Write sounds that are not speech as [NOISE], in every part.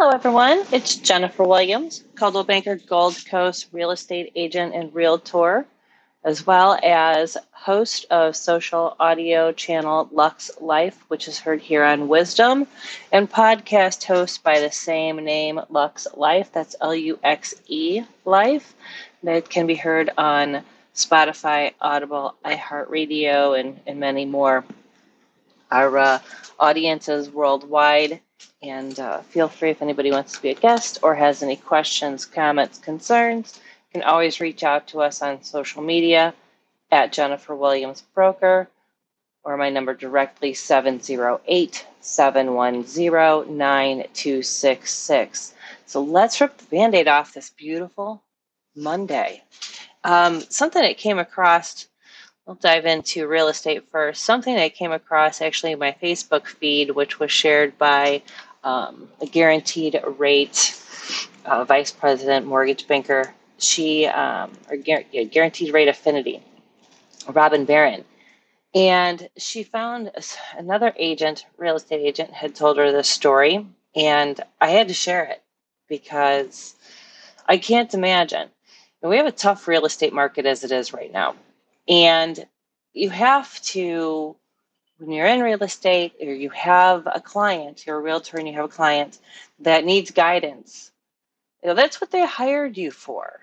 Hello, everyone. It's Jennifer Williams, Coldwell Banker Gold Coast real estate agent and realtor, as well as host of social audio channel Luxe Life, which is heard here on Wisdom, and podcast host by the same name, Luxe Life. That's L U X E Life. That can be heard on Spotify, Audible, iHeartRadio, and, and many more. Our uh, audience is worldwide and uh, feel free if anybody wants to be a guest or has any questions, comments, concerns, you can always reach out to us on social media at Jennifer Williams Broker or my number directly 708 710 9266. So let's rip the band aid off this beautiful Monday. Um, something that came across I'll dive into real estate first. Something I came across actually in my Facebook feed, which was shared by um, a guaranteed rate uh, vice president, mortgage banker. She, um, or guaranteed rate affinity, Robin Barron. And she found another agent, real estate agent, had told her this story. And I had to share it because I can't imagine. And we have a tough real estate market as it is right now. And you have to when you're in real estate or you have a client, you're a realtor and you have a client that needs guidance, you know, that's what they hired you for.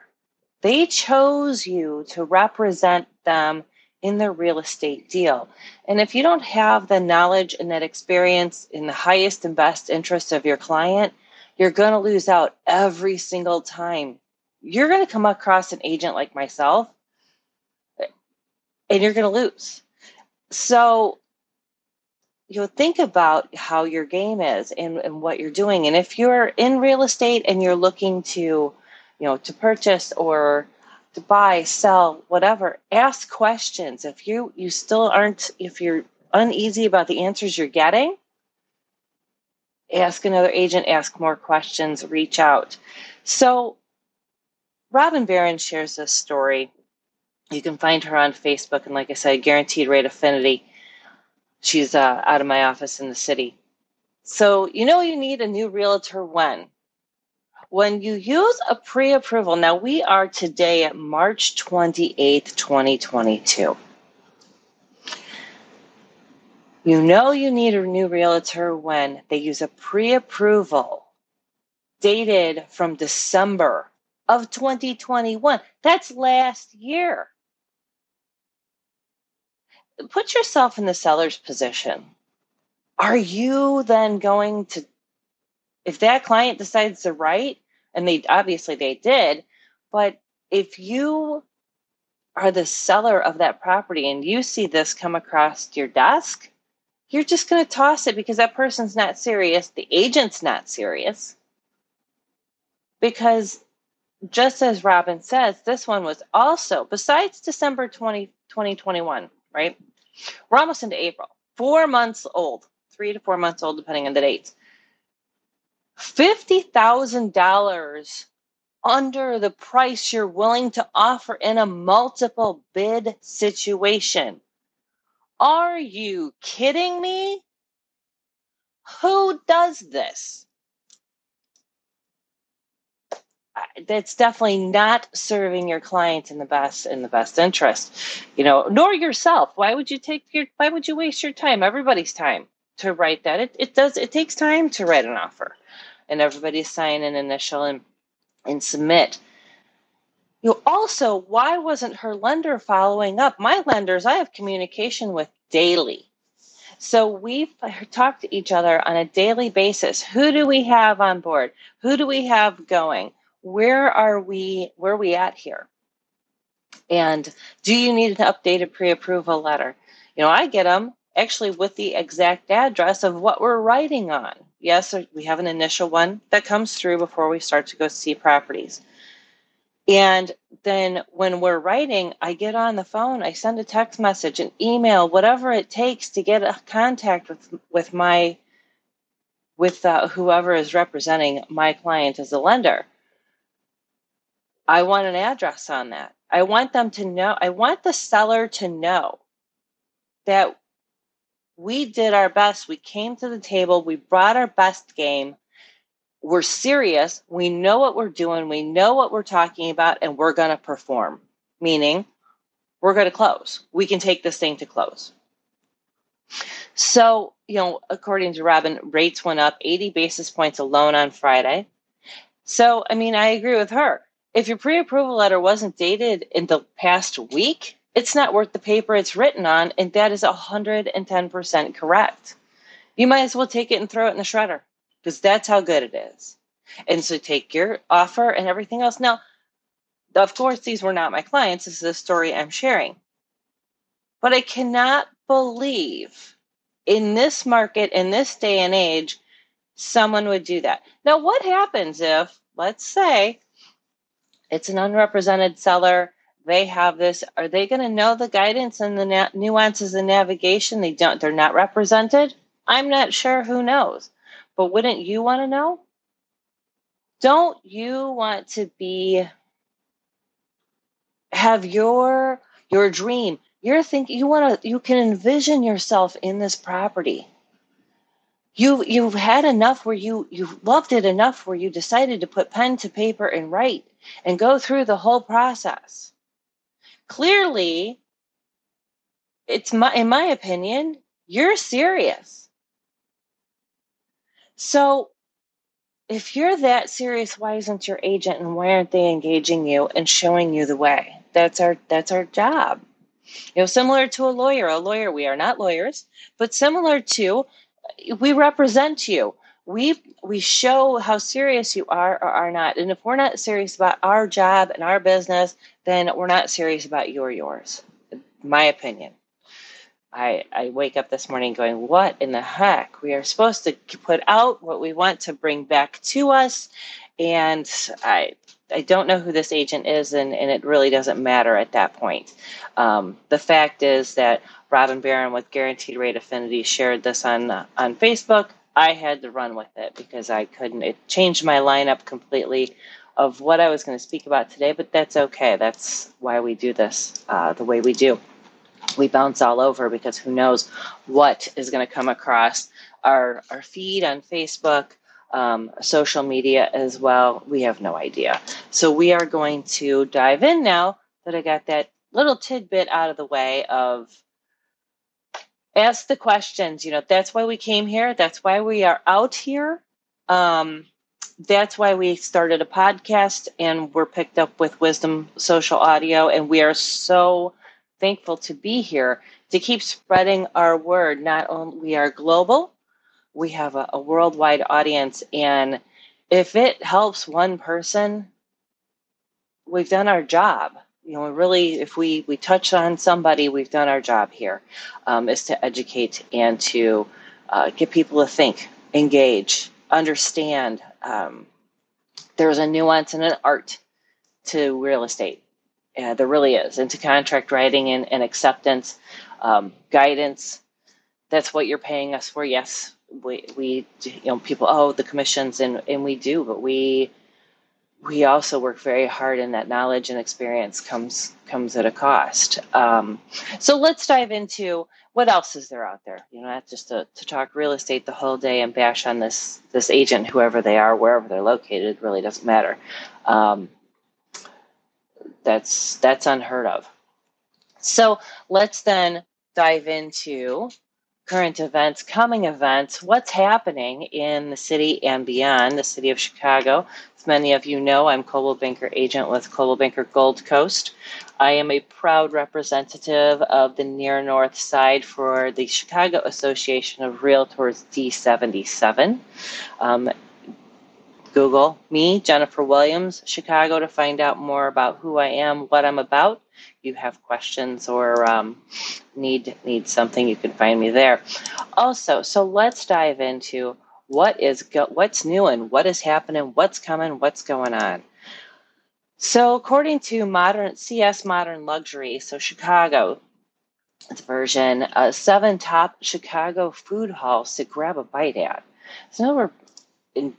They chose you to represent them in their real estate deal. And if you don't have the knowledge and that experience in the highest and best interest of your client, you're going to lose out every single time. You're going to come across an agent like myself and you're going to lose. So you know think about how your game is and, and what you're doing. And if you're in real estate and you're looking to you know to purchase or to buy sell whatever ask questions. If you you still aren't if you're uneasy about the answers you're getting ask another agent ask more questions reach out. So robin barron shares this story you can find her on facebook and like i said guaranteed rate affinity She's uh, out of my office in the city. So, you know, you need a new realtor when? When you use a pre approval. Now, we are today at March 28th, 2022. You know you need a new realtor when they use a pre approval dated from December of 2021. That's last year put yourself in the seller's position. Are you then going to, if that client decides to write, and they obviously they did, but if you are the seller of that property and you see this come across your desk, you're just going to toss it because that person's not serious. The agent's not serious. Because just as Robin says, this one was also, besides December 20, 2021, right? We're almost into April. Four months old, three to four months old, depending on the dates. $50,000 under the price you're willing to offer in a multiple bid situation. Are you kidding me? Who does this? That's definitely not serving your client in the best in the best interest you know nor yourself. Why would you take your why would you waste your time everybody's time to write that? It, it does it takes time to write an offer and everybody sign an initial and and submit. You know, also why wasn't her lender following up? My lenders i have communication with daily. So we've talked to each other on a daily basis. Who do we have on board? Who do we have going where are we where are we at here? And do you need an updated pre-approval letter? You know i get them actually with the exact address of what we're writing on. Yes we have an initial one that comes through before we start to go see properties. And then when we're writing i get on the phone i send a text message an email whatever it takes to get a contact with with my with uh, whoever is representing my client as a lender I want an address on that. I want them to know, I want the seller to know that we did our best. We came to the table, we brought our best game. we're serious. We know what we're doing. We know what we're talking about, and we're going to perform. Meaning, we're going to close. We can take this thing to close. So, you know, according to Robin, rates went up 80 basis points alone on Friday. So, I mean, I agree with her. If your pre approval letter wasn't dated in the past week, it's not worth the paper it's written on, and that is 110% correct. You might as well take it and throw it in the shredder because that's how good it is. And so take your offer and everything else. Now, of course, these were not my clients. This is a story I'm sharing. But I cannot believe in this market, in this day and age, someone would do that. Now, what happens if, let's say, it's an unrepresented seller? They have this. Are they going to know the guidance and the na- nuances and navigation? They don't. They're not represented. I'm not sure. Who knows? But wouldn't you want to know? Don't you want to be have your your dream you're thinking you want to you can envision yourself in this property you you've had enough where you you loved it enough where you decided to put pen to paper and write and go through the whole process. Clearly it's my in my opinion you're serious. So if you're that serious why isn't your agent and why aren't they engaging you and showing you the way? That's our that's our job. You know similar to a lawyer a lawyer we are not lawyers but similar to we represent you we we show how serious you are or are not and if we're not serious about our job and our business then we're not serious about you or yours my opinion I, I wake up this morning going, What in the heck? We are supposed to put out what we want to bring back to us. And I, I don't know who this agent is, and, and it really doesn't matter at that point. Um, the fact is that Robin Barron with Guaranteed Rate Affinity shared this on on Facebook. I had to run with it because I couldn't. It changed my lineup completely of what I was going to speak about today, but that's okay. That's why we do this uh, the way we do. We bounce all over because who knows what is going to come across our our feed on Facebook um, social media as well. We have no idea. So we are going to dive in now that I got that little tidbit out of the way of ask the questions. You know, that's why we came here. That's why we are out here. Um, that's why we started a podcast and we're picked up with Wisdom Social Audio. And we are so thankful to be here to keep spreading our word. Not only we are global, we have a, a worldwide audience and if it helps one person we've done our job you know really if we we touch on somebody we've done our job here um, is to educate and to uh, get people to think engage understand um, there's a nuance and an art to real estate. There really is. And to contract writing and, and acceptance um, guidance that's what you're paying us for. Yes we we you know people oh the commissions and and we do but we we also work very hard and that knowledge and experience comes comes at a cost. Um, so let's dive into what else is there out there? You know not just to, to talk real estate the whole day and bash on this this agent whoever they are wherever they're located really doesn't matter. Um, that's that's unheard of. So let's then dive into current events, coming events, what's happening in the city and beyond the city of Chicago. As many of you know, I'm Coldwell Banker agent with Coldwell Banker Gold Coast. I am a proud representative of the near north side for the Chicago Association of Realtors D77. Um, Google me, Jennifer Williams, Chicago, to find out more about who I am, what I'm about. You have questions or um, need need something, you can find me there. Also, so let's dive into what is go- what's new and what is happening, what's coming, what's going on. So, according to modern CS Modern Luxury, so Chicago, its version, uh, seven top Chicago food halls to grab a bite at. So we're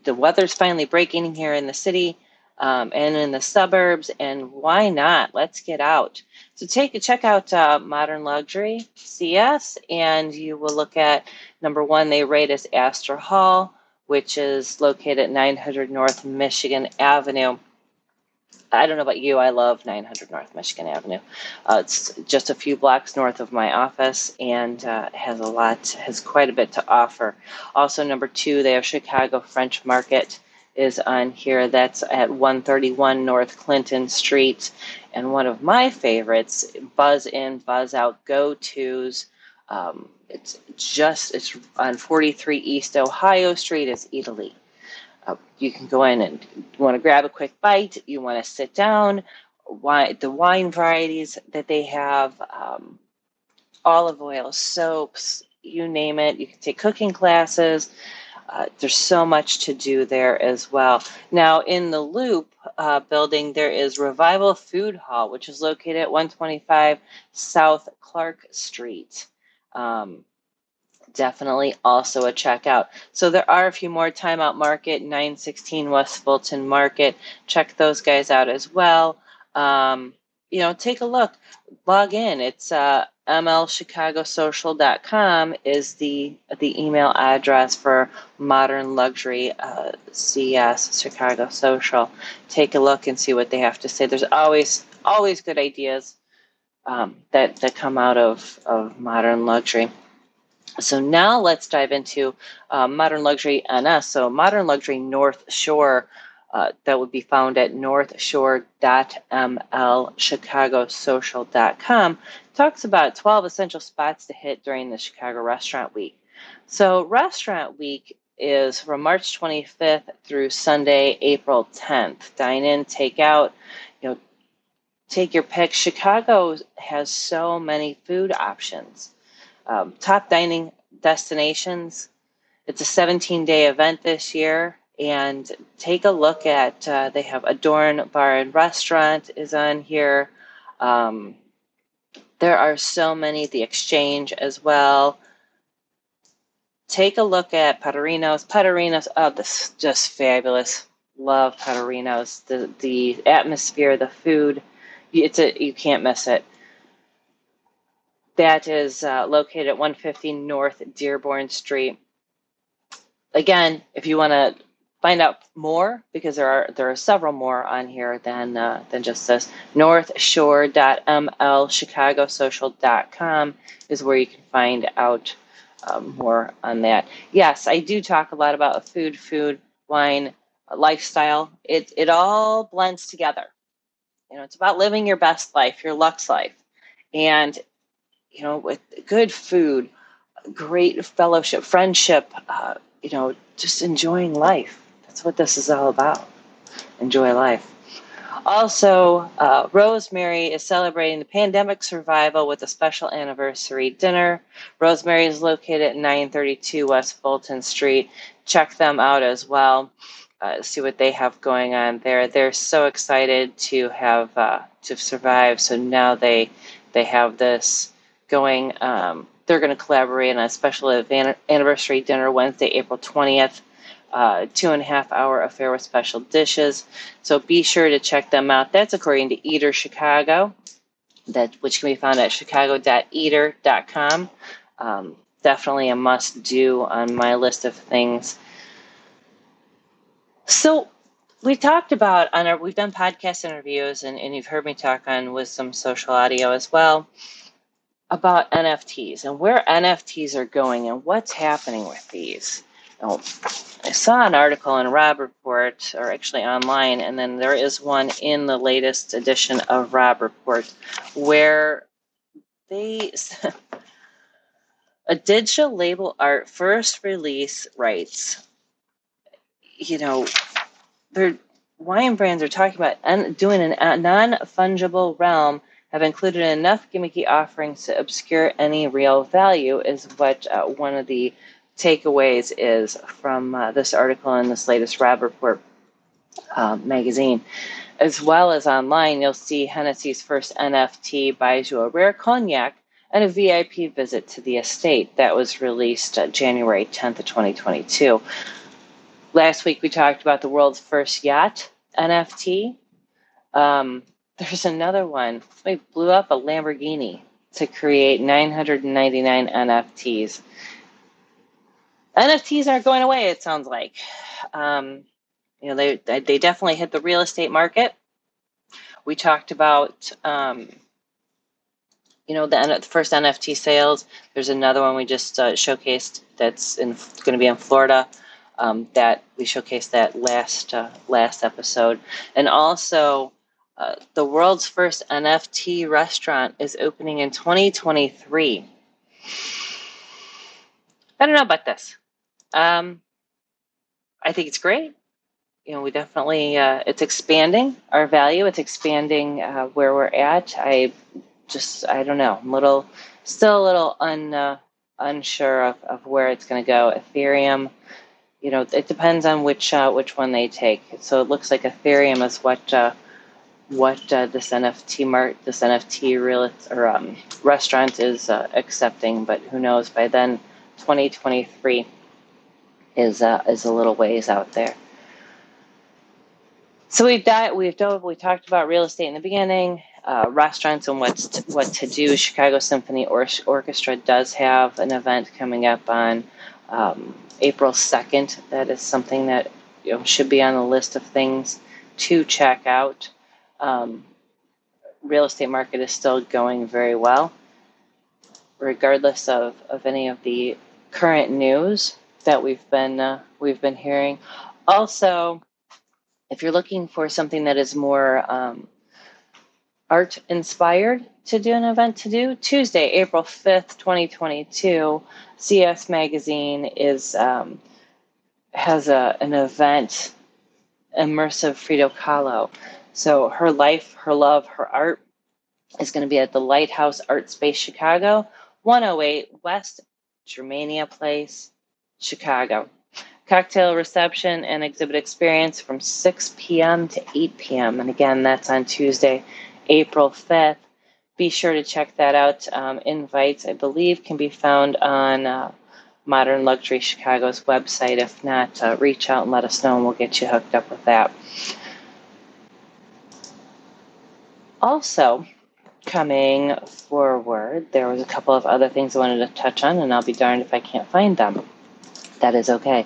the weather's finally breaking here in the city um, and in the suburbs, and why not? Let's get out. So take a check out uh, Modern Luxury CS, and you will look at number one. They rate as Astor Hall, which is located at 900 North Michigan Avenue. I don't know about you, I love 900 North Michigan Avenue. Uh, it's just a few blocks north of my office and uh, has a lot, has quite a bit to offer. Also, number two, they have Chicago French Market is on here. That's at 131 North Clinton Street. And one of my favorites, Buzz In, Buzz Out Go Tos. Um, it's just, it's on 43 East Ohio Street. It's Eataly. Uh, you can go in and you want to grab a quick bite, you want to sit down. Wine, the wine varieties that they have, um, olive oil, soaps, you name it. You can take cooking classes. Uh, there's so much to do there as well. Now, in the Loop uh, building, there is Revival Food Hall, which is located at 125 South Clark Street. Um, definitely also a checkout. So there are a few more Timeout Market, 916 West Fulton Market. Check those guys out as well. Um, you know, take a look, log in. It's uh, mlchicagosocial.com is the the email address for Modern Luxury uh, CS Chicago Social. Take a look and see what they have to say. There's always always good ideas um, that that come out of of Modern Luxury. So now let's dive into uh, Modern Luxury NS. So Modern Luxury North Shore. Uh, that would be found at northshore.mlchicagosocial.com talks about 12 essential spots to hit during the Chicago Restaurant Week. So, Restaurant Week is from March 25th through Sunday, April 10th. Dine in, take out, you know, take your pick. Chicago has so many food options. Um, top dining destinations. It's a 17 day event this year. And take a look at, uh, they have Adorn Bar and Restaurant is on here. Um, there are so many, the exchange as well. Take a look at Petterino's. Petterino's, oh, this is just fabulous. Love Petterino's. The the atmosphere, the food, it's a you can't miss it. That is uh, located at 150 North Dearborn Street. Again, if you want to find out more because there are there are several more on here than uh, than just this. Northshore.mlchicagosocial.com is where you can find out um, more on that. Yes, I do talk a lot about food, food, wine, lifestyle. It it all blends together. You know, it's about living your best life, your Luxe life, and you know, with good food, great fellowship, friendship. Uh, you know, just enjoying life that's what this is all about. Enjoy life. Also, uh, Rosemary is celebrating the pandemic survival with a special anniversary dinner. Rosemary is located at 932 West Fulton Street. Check them out as well. Uh, see what they have going on there. They're so excited to have uh, to survive. So now they they have this going. Um, they're going to collaborate on a special anniversary dinner Wednesday, April 20th uh, two and a half hour affair with special dishes. So be sure to check them out. That's according to Eater Chicago, that which can be found at chicago.eater.com. Um, definitely a must do on my list of things. So we talked about on our we've done podcast interviews and, and you've heard me talk on Wisdom Social Audio as well about NFTs and where NFTs are going and what's happening with these. Oh, I saw an article in Robb Report, or actually online, and then there is one in the latest edition of Robb Report where they [LAUGHS] a digital label art first release rights. You know, their wine brands are talking about doing a non fungible realm have included enough gimmicky offerings to obscure any real value, is what uh, one of the takeaways is from uh, this article in this latest Robb Report uh, magazine. As well as online, you'll see Hennessy's first NFT buys you a rare cognac and a VIP visit to the estate that was released uh, January 10th of 2022. Last week we talked about the world's first yacht NFT. Um, there's another one. They blew up a Lamborghini to create 999 NFTs NFTs aren't going away. It sounds like, um, you know, they they definitely hit the real estate market. We talked about, um, you know, the, the, first NFT sales. There's another one we just uh, showcased that's going to be in Florida. Um, that we showcased that last uh, last episode, and also uh, the world's first NFT restaurant is opening in 2023. I don't know about this. Um, I think it's great. You know, we definitely uh, it's expanding our value. It's expanding uh, where we're at. I just I don't know. I'm little still a little un uh, unsure of, of where it's going to go. Ethereum. You know, it depends on which uh, which one they take. So it looks like Ethereum is what uh, what uh, this NFT mart, this NFT real or um, restaurant is uh, accepting, but who knows? By then, 2023 is uh, is a little ways out there. So we've done, we've dove, we talked about real estate in the beginning, uh, restaurants and what's what to do. Chicago Symphony or- Orchestra does have an event coming up on um, April 2nd. That is something that you know, should be on the list of things to check out. Um, real estate market is still going very well, regardless of, of any of the current news that we've been uh, we've been hearing. Also, if you're looking for something that is more um, art inspired to do an event to do, Tuesday, April 5th, 2022, CS Magazine is um, has a, an event, Immersive Frida Kahlo. So her life, her love, her art is going to be at the Lighthouse Art Space Chicago, 108 West Germania Place, Chicago. Cocktail reception and exhibit experience from 6 p.m. to 8 p.m. And again, that's on Tuesday, April 5th. Be sure to check that out. Um, invites, I believe, can be found on uh, Modern Luxury Chicago's website. If not, uh, reach out and let us know, and we'll get you hooked up with that. Also, coming forward, there was a couple of other things I wanted to touch on, and I'll be darned if I can't find them that is okay.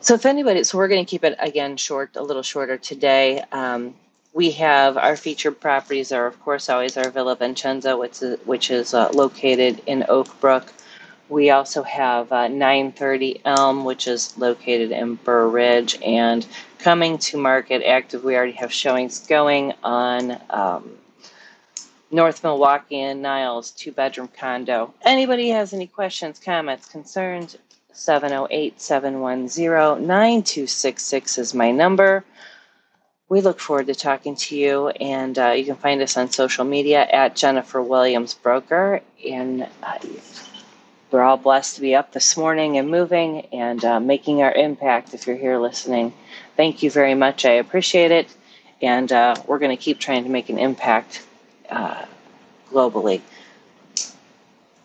So if anybody, so we're going to keep it again short, a little shorter today. Um, we have our featured properties are, of course, always our Villa Vincenzo, which is, which is uh, located in Oak Brook. We also have uh, 930 Elm, which is located in Burr Ridge, and coming to market active. We already have showings going on um, North Milwaukee and Niles, two bedroom condo. Anybody has any questions, comments, concerns, 708 710 9266 is my number. We look forward to talking to you, and uh, you can find us on social media at Jennifer Williams Broker. And uh, we're all blessed to be up this morning and moving and uh, making our impact if you're here listening. Thank you very much. I appreciate it. And uh, we're going to keep trying to make an impact uh, globally.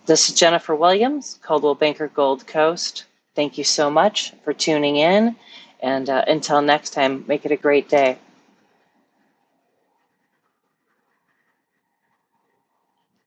This is Jennifer Williams, Coldwell Banker Gold Coast. Thank you so much for tuning in. And uh, until next time, make it a great day.